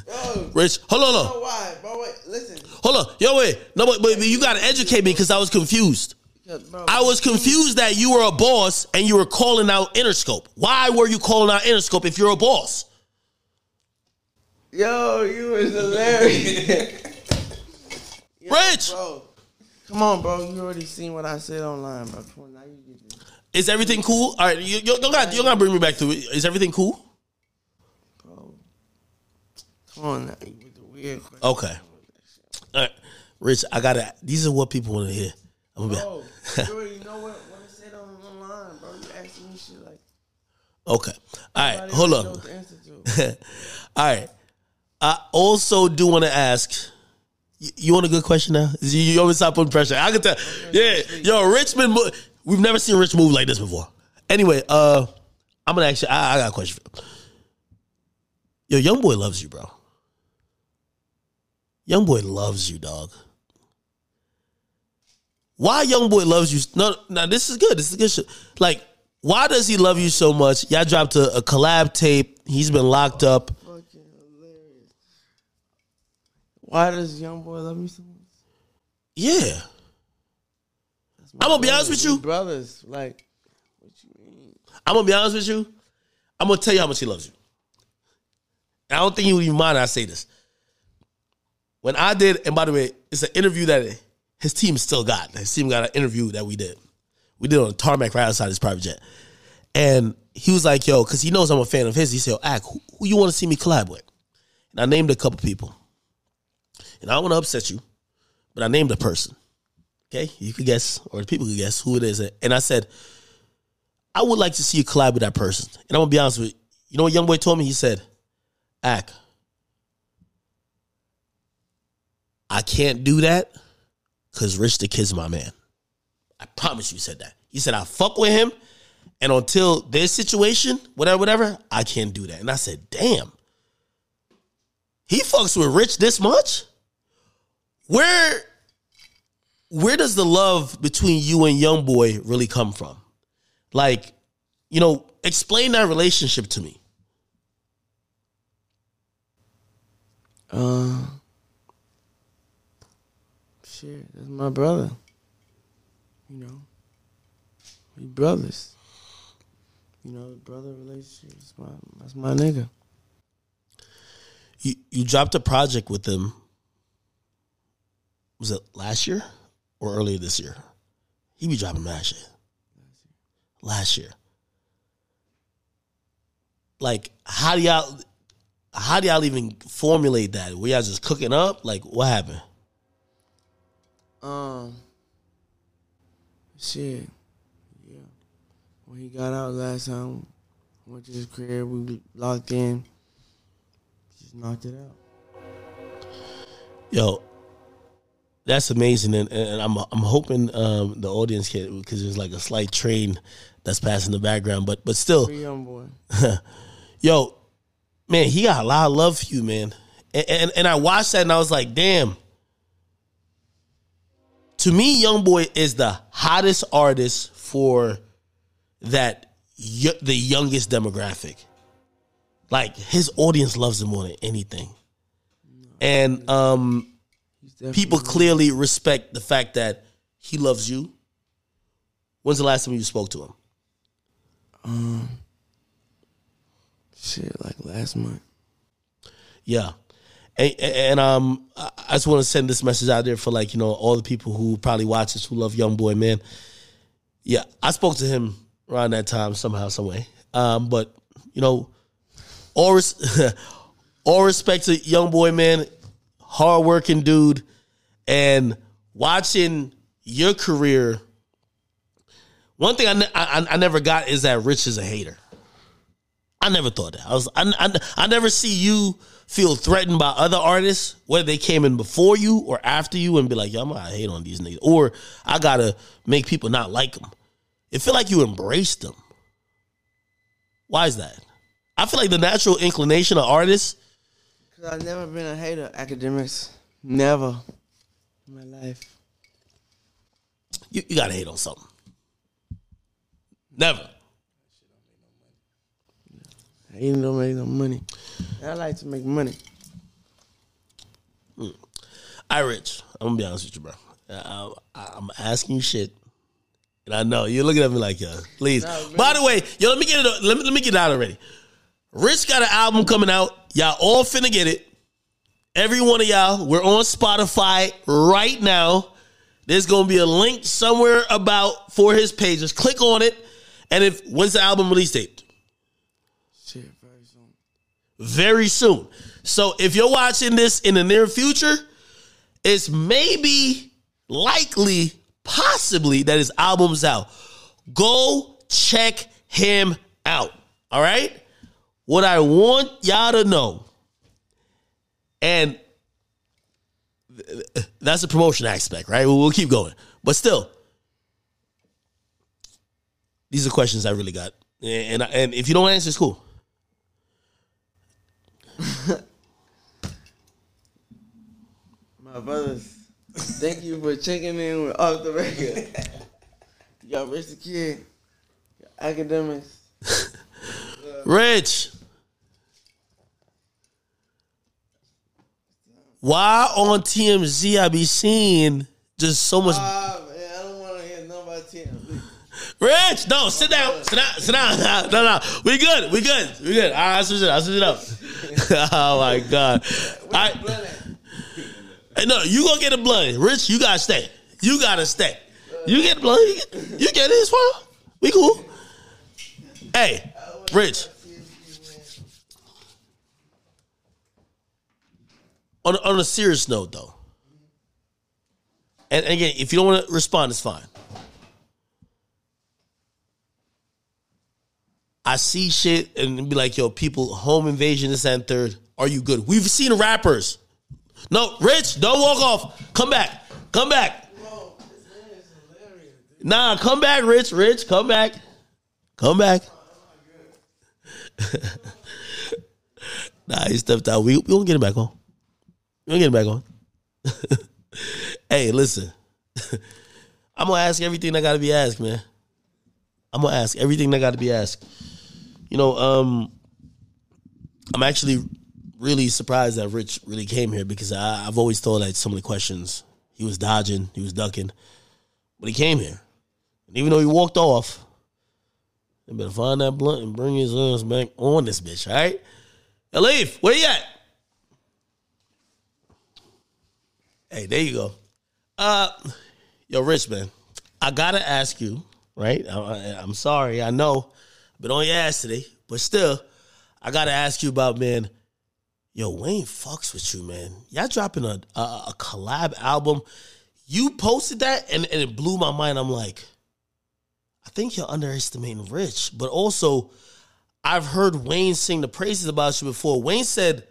Yo, Rich, hold on, hold on, why, bro? Wait, listen. hold on. Yo, wait, no, but, but you gotta educate me because I was confused. Bro, I was confused that you were a boss and you were calling out Interscope. Why were you calling out Interscope if you're a boss? Yo, you was hilarious. Yo, Rich! bro. Come on, bro. You already seen what I said online, bro. Come on, now you get this. Is everything cool? All right, you, you, you got you got to bring me back to it. Is everything cool? Bro. Come on now. With the weird question. Okay. All right, Rich, I gotta. These are what people want to hear. I'm gonna Bro, you already know what, what I said on online, bro. You asking me shit like. okay. All right, hold on. what the answer to. All right. I also do want to ask. You, want a good question now? You, always stop putting pressure. I can tell. Yeah, yo, Richmond. mo- We've never seen Rich move like this before. Anyway, uh, I'm gonna ask you. I, I got a question. Yo, young boy loves you, bro. Young boy loves you, dog. Why young boy loves you? No, no, this is good. This is good shit. Like, why does he love you so much? Y'all dropped a, a collab tape. He's been locked up. Fucking hilarious. Why does young boy love me so much? Yeah. I'm gonna be honest with you. Brothers, like, what you mean? I'm gonna be honest with you. I'm gonna tell you how much he loves you. I don't think you would even mind I say this. When I did, and by the way, it's an interview that his team still got. His team got an interview that we did. We did on a tarmac right outside his private jet. And he was like, yo, because he knows I'm a fan of his. He said, yo, Ack, who, who you want to see me collab with? And I named a couple people. And I don't want to upset you, but I named a person. Okay? You could guess, or people could guess who it is. And I said, I would like to see you collab with that person. And I'm gonna be honest with you. You know what young boy told me? He said, Ack, I can't do that because Rich the Kid's my man. I promise you said that. He said I fuck with him And until their situation, whatever, whatever, I can't do that. And I said, damn. He fucks with Rich this much? Where where does the love between you and Young Boy really come from? Like, you know, explain that relationship to me. Uh, shit, that's my brother. You know, we brothers. You know, brother relationship. That's my that's my nigga. You you dropped a project with them. Was it last year or earlier this year? He be dropping mad shit. Last year. Like, how do y'all how do y'all even formulate that? Were y'all just cooking up? Like, what happened? Um, shit, yeah. When he got out last time, went to his crib, we locked in, just knocked it out. Yo, that's amazing, and, and I'm I'm hoping um, the audience can because there's like a slight train that's passing the background, but but still, young boy. yo, man, he got a lot of love for you, man. And, and and I watched that and I was like, damn. To me, Young Boy is the hottest artist for that y- the youngest demographic. Like his audience loves him more than anything, and um, definitely people clearly respect the fact that he loves you. When's the last time you spoke to him? um, shit like last month. Yeah. And, and um, I just want to send this message out there for like you know all the people who probably watch this who love Young Boy, man. Yeah, I spoke to him around that time somehow, some way. Um, but you know, all res- all respect to Young Boy, man, hardworking dude, and watching your career. One thing I, ne- I I never got is that Rich is a hater. I never thought that. I was I, I, I never see you feel threatened by other artists, whether they came in before you or after you, and be like, "Yo, I'm gonna hate on these niggas," or I gotta make people not like them. It feel like you embraced them. Why is that? I feel like the natural inclination of artists. Cause I've never been a hater. Akademiks, never in my life. You, you gotta hate on something. Never. Hating don't make no money. I like to make money. Mm. I rich. I'm gonna be honest with you, bro. I, I, I'm asking you shit, and I know you're looking at me like, yo, please. No. By the way, yo, let me get it. Let me let me get it out already. Rich got an album coming out. Y'all all finna get it. Every one of y'all. We're on Spotify right now. There's gonna be a link somewhere about for his page. Just click on it, and if when's the album release date? Shit, very soon. very soon. So if you're watching this in the near future, it's maybe likely, possibly that his album's out. Go check him out. All right? What I want y'all to know, and th- th- that's the promotion aspect, right? We'll, we'll keep going. But still, these are questions I really got. And, and, and if you don't answer, it's cool. My brothers, thank you for checking in with Off the Record. you got Rich the Kid, Akademiks. Rich. Why on TMZ I be seeing just so much Ah, man, I don't want to hear nothing about TMZ. Rich, no, sit down. Sit down. Sit down. No, no. We good. We good. We good. All right, I'll switch it up. I'll switch it up. oh my God. I, Hey, no, you gonna get a blunt. Rich, you gotta stay. You gotta stay. You get blunt. You get, you get it. It's fine. We cool. Hey, Rich. On, on a serious note, though, and again, if you don't want to respond, it's fine. I see shit and be like, yo, people, home invasion, is and third. Are you good? We've seen rappers. No, Rich, don't walk off. Come back. Come back. Nah, come back, Rich. Rich, come back. Come back. nah, he stepped out. We we gonna get him back on. We gonna get back on. hey, listen. I'm gonna ask everything that gotta be asked, man. I'm gonna ask everything that gotta be asked. You know, um, I'm actually really surprised that Rich really came here because I, I've always thought that some of the questions he was dodging, he was ducking, but he came here, and even though he walked off, they better find that blunt and bring his ass back on this bitch, all right? Alif, where you at? Hey, there you go. Uh, yo, Rich man, I gotta ask you, right? I, I'm sorry, I know, been on your ass today, but still, I gotta ask you about man. Yo, Wayne fucks with you, man. Y'all dropping a a, a collab album. You posted that, and, and it blew my mind. I'm like, I think you're underestimating Rich, but also, I've heard Wayne sing the praises about you before. Wayne said,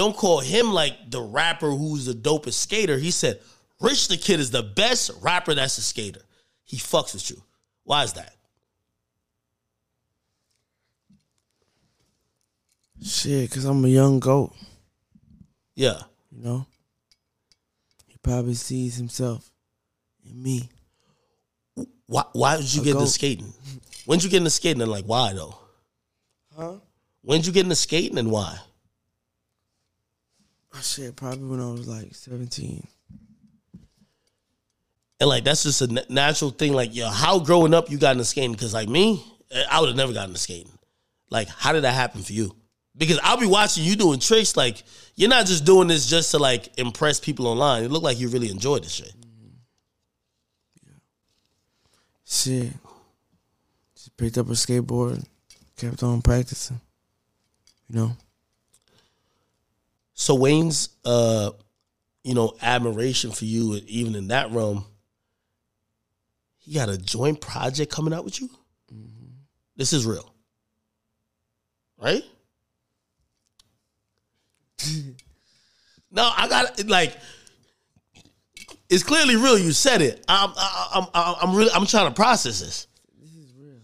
"Don't call him like the rapper who's the dopest skater." He said, "Rich the Kid is the best rapper that's a skater. He fucks with you. Why is that?" Shit, cause I'm a young goat. Yeah. You know. He probably sees himself in me. Why? Why did you A get into skating? When did you get into skating and like why though? Huh? When did you get into skating and why? Oh, said probably when I was like 17. And like that's just a natural thing. Like yo, how growing up you got into skating? Because like me, eh, I would have never gotten into skating. Like how did that happen for you? Because I'll be watching you doing tricks. Like you're not just doing this just to like impress people online. It looked like you really enjoyed this shit. Shit. Just picked up a skateboard, kept on practicing. You know? So Wayne's, uh, you know, admiration for you, even in that realm, he got a joint project coming out with you. This is real, right? no, I got like. It's clearly real. You said it. I'm, I'm, I'm, I'm really, I'm trying to process this. This is real.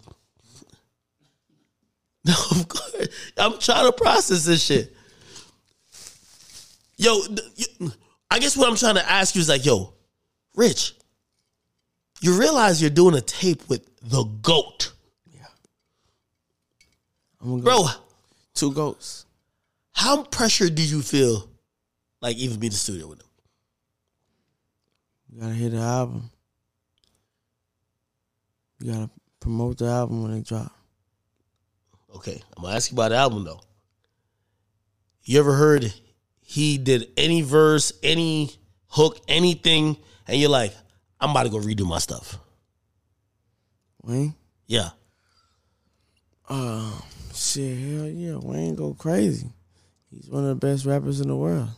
No, of course. I'm trying to process this shit. Yo, I guess what I'm trying to ask you is like, yo, Rich, you realize you're doing a tape with the GOAT. I'm gonna go. Bro, Two goats. how pressured did you feel like even be in the studio with him? You gotta hear the album. You gotta promote the album when it drop. Okay, I'm gonna ask you about the album though. You ever heard he did any verse, any hook, anything, and you're like, I'm about to go redo my stuff. Wayne? Yeah. Uh, shit, hell yeah. Wayne go crazy. He's one of the best rappers in the world.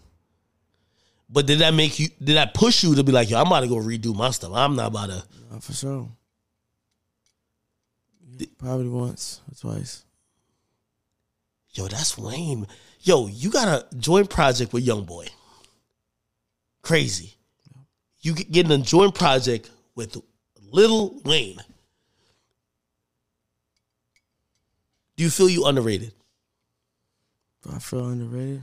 But did that make you? Did that push you to be like, yo, I'm about to go redo my stuff. I'm not about to. Uh, for sure. Probably once or twice. Yo, that's Wayne. Yo, you got a joint project with Young Boy. Crazy. You get- getting a joint project with Lil Wayne. Do you feel you underrated? Do I feel underrated?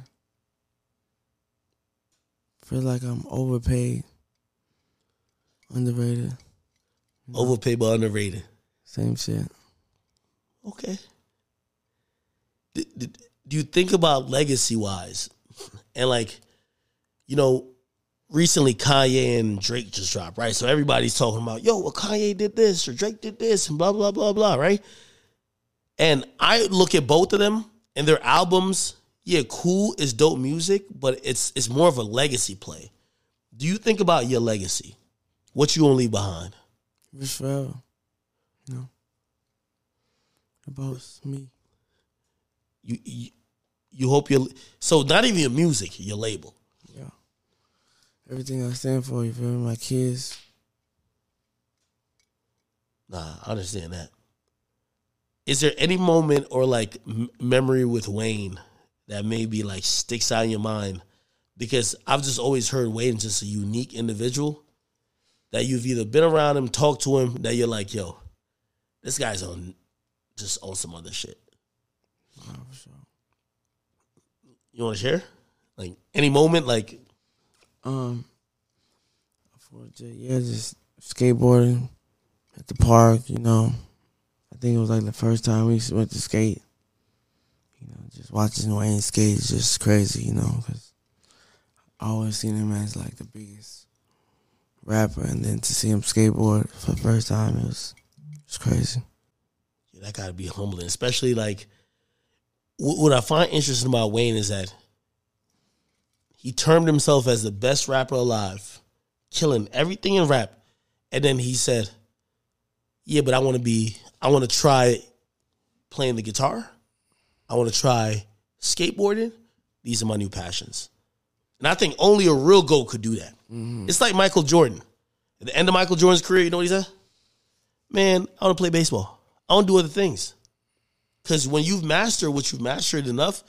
feel like I'm overpaid, underrated. Overpaid but underrated. Same shit. Okay. D- d- Do you think about legacy wise? And like, you know, recently Kanye and Drake just dropped, right? So everybody's talking about, yo, well, Kanye did this or Drake did this and blah, blah, blah, blah, right? And I look at both of them and their albums, yeah, cool is dope music, but it's it's more of a legacy play. Do you think about your legacy? What you gonna leave behind? Forever. Know? About me. You you, you hope your so not even your music, your label. Yeah. Everything I stand for, you feel me? My kids. Nah, I understand that. Is there any moment or like m- memory with Wayne that maybe like sticks out in your mind? Because I've just always heard Wayne just a unique individual that you've either been around him, talked to him, that you're like, yo, this guy's on just on some other shit? Nah, for sure. You want to share? Like any moment, like Um, for yeah, just skateboarding at the park. You know, I think it was like the first time we went to skate. You know, just watching Wayne skate is just crazy. You know, because I always seen him as like the biggest rapper, and then to see him skateboard for the first time, it was it's crazy. yeah, that got to be humbling. Especially like what I find interesting about Wayne is that he termed himself as the best rapper alive, killing everything in rap, and then he said, "Yeah, but I want to be. I want to try playing the guitar. I want to try skateboarding. These are my new passions." And I think only a real GOAT could do that. Mm-hmm. It's like Michael Jordan. At the end of Michael Jordan's career, you know what he said? Man, I want to play baseball. I want to do other things. Because when you've mastered what you've mastered enough,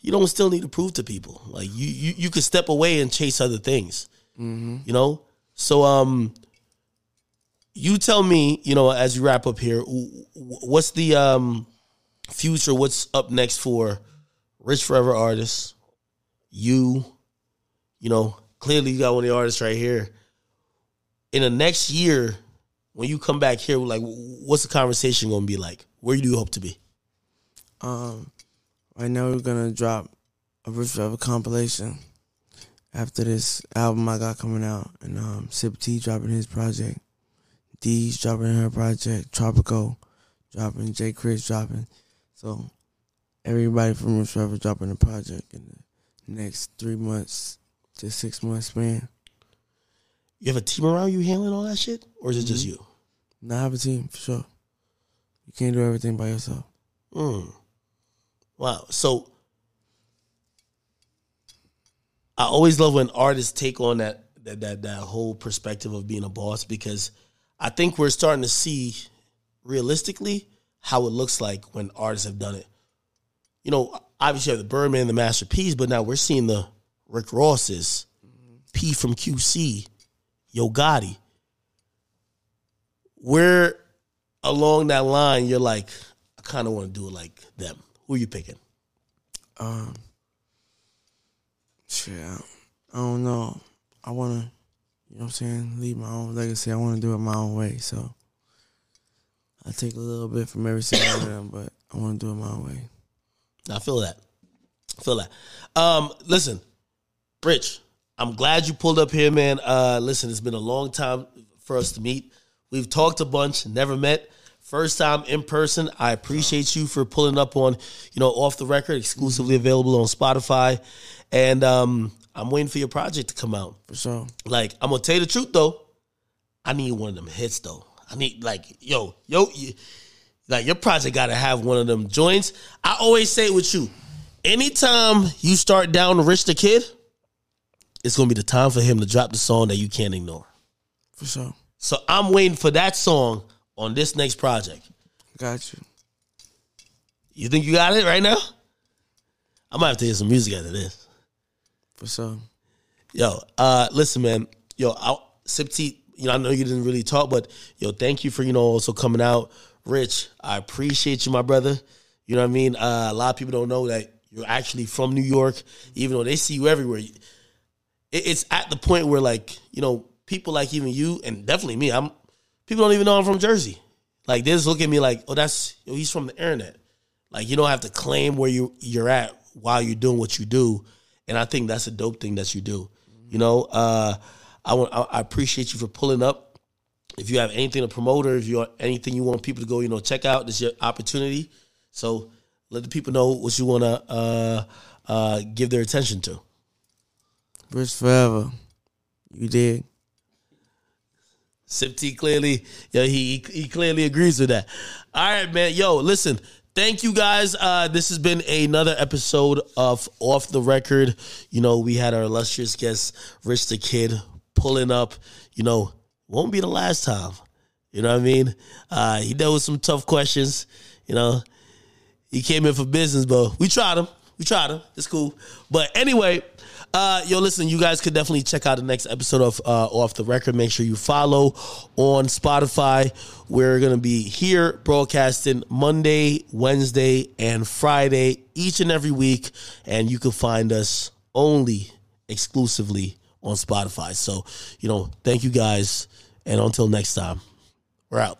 you don't still need to prove to people. Like you, you, you could step away and chase other things. You know. So, um, you tell me, you know, as you wrap up here, wh- wh- what's the um future? What's up next for Rich Forever artists? You, you know, clearly you got one of the artists right here. In the next year, when you come back here, like, what's the conversation going to be like? Where do you hope to be? Um, right now we're gonna drop a Rich Forever compilation after this album I got coming out, and um, Sip T dropping his project, D's dropping her project, Tropico dropping, Jay Critch dropping, so everybody from Rich Forever dropping a project in the next three months to six months span. You have a team around you handling all that shit, or is it just you? Now I have a team for sure. You can't do everything by yourself. Mm. Wow. So I always love when artists take on that that that that whole perspective of being a boss because I think we're starting to see realistically how it looks like when artists have done it. You know, obviously you have the Birdman, the Master P, but now we're seeing the Rick Rosses, P from QC, Yo Gotti. Where along that line you're like, I kind of want to do it like them. Who are you picking? Um, shit, I, I don't know. I want to, you know what I'm saying, leave my own legacy. I want to do it my own way. So I take a little bit from every single one of them, but I want to do it my own way. I feel that. I feel that. Um, listen, Rich, I'm glad you pulled up here, man. Uh, listen, it's been a long time for us to meet. We've talked a bunch, never met. First time in person. I appreciate you for pulling up on, you know, off the record, exclusively available on Spotify. And um, I'm waiting for your project to come out. For sure. Like, I'm gonna tell you the truth though. I need one of them hits though. I need like, yo, yo, you, like your project gotta have one of them joints. I always say it with you. Anytime you start down Rich the Kid, it's gonna be the time for him to drop the song that you can't ignore. For sure. So I'm waiting for that song on this next project. Got you. You think you got it right now? I might have to hear some music after this. For sure. Yo, uh, listen, man. Yo, Sip T, you know, I know you didn't really talk, but yo, thank you for you know also coming out, Rich. I appreciate you, my brother. You know what I mean? Uh, a lot of people don't know that you're actually from New York, even though they see you everywhere. It, it's at the point where, like, you know, people like even you and definitely me. I'm people don't even know I'm from Jersey. Like, they just look at me like, oh, that's he's from the internet. Like, you don't have to claim where you you're at while you're doing what you do, and I think that's a dope thing that you do. You know, uh, I want I appreciate you for pulling up. If you have anything to promote or if you anything you want people to go, you know, check out, this is your opportunity. So let the people know what you want to uh, uh, give their attention to. Rich forever. You dig? Sip T clearly, yeah, he he clearly agrees with that. All right, man. Yo, listen. Thank you guys. Uh, this has been another episode of Off the Record. You know, we had our illustrious guest, Rich the Kid, pulling up. You know, won't be the last time. You know what I mean? Uh, he dealt with some tough questions. You know, he came in for business, but we tried him. We tried him. It's cool. But anyway, Uh, yo, listen, you guys could definitely check out the next episode of uh, Off the Record. Make sure you follow on Spotify. We're going to be here broadcasting Monday, Wednesday, and Friday each and every week. And you can find us only exclusively on Spotify. So, you know, thank you guys. And until next time, we're out.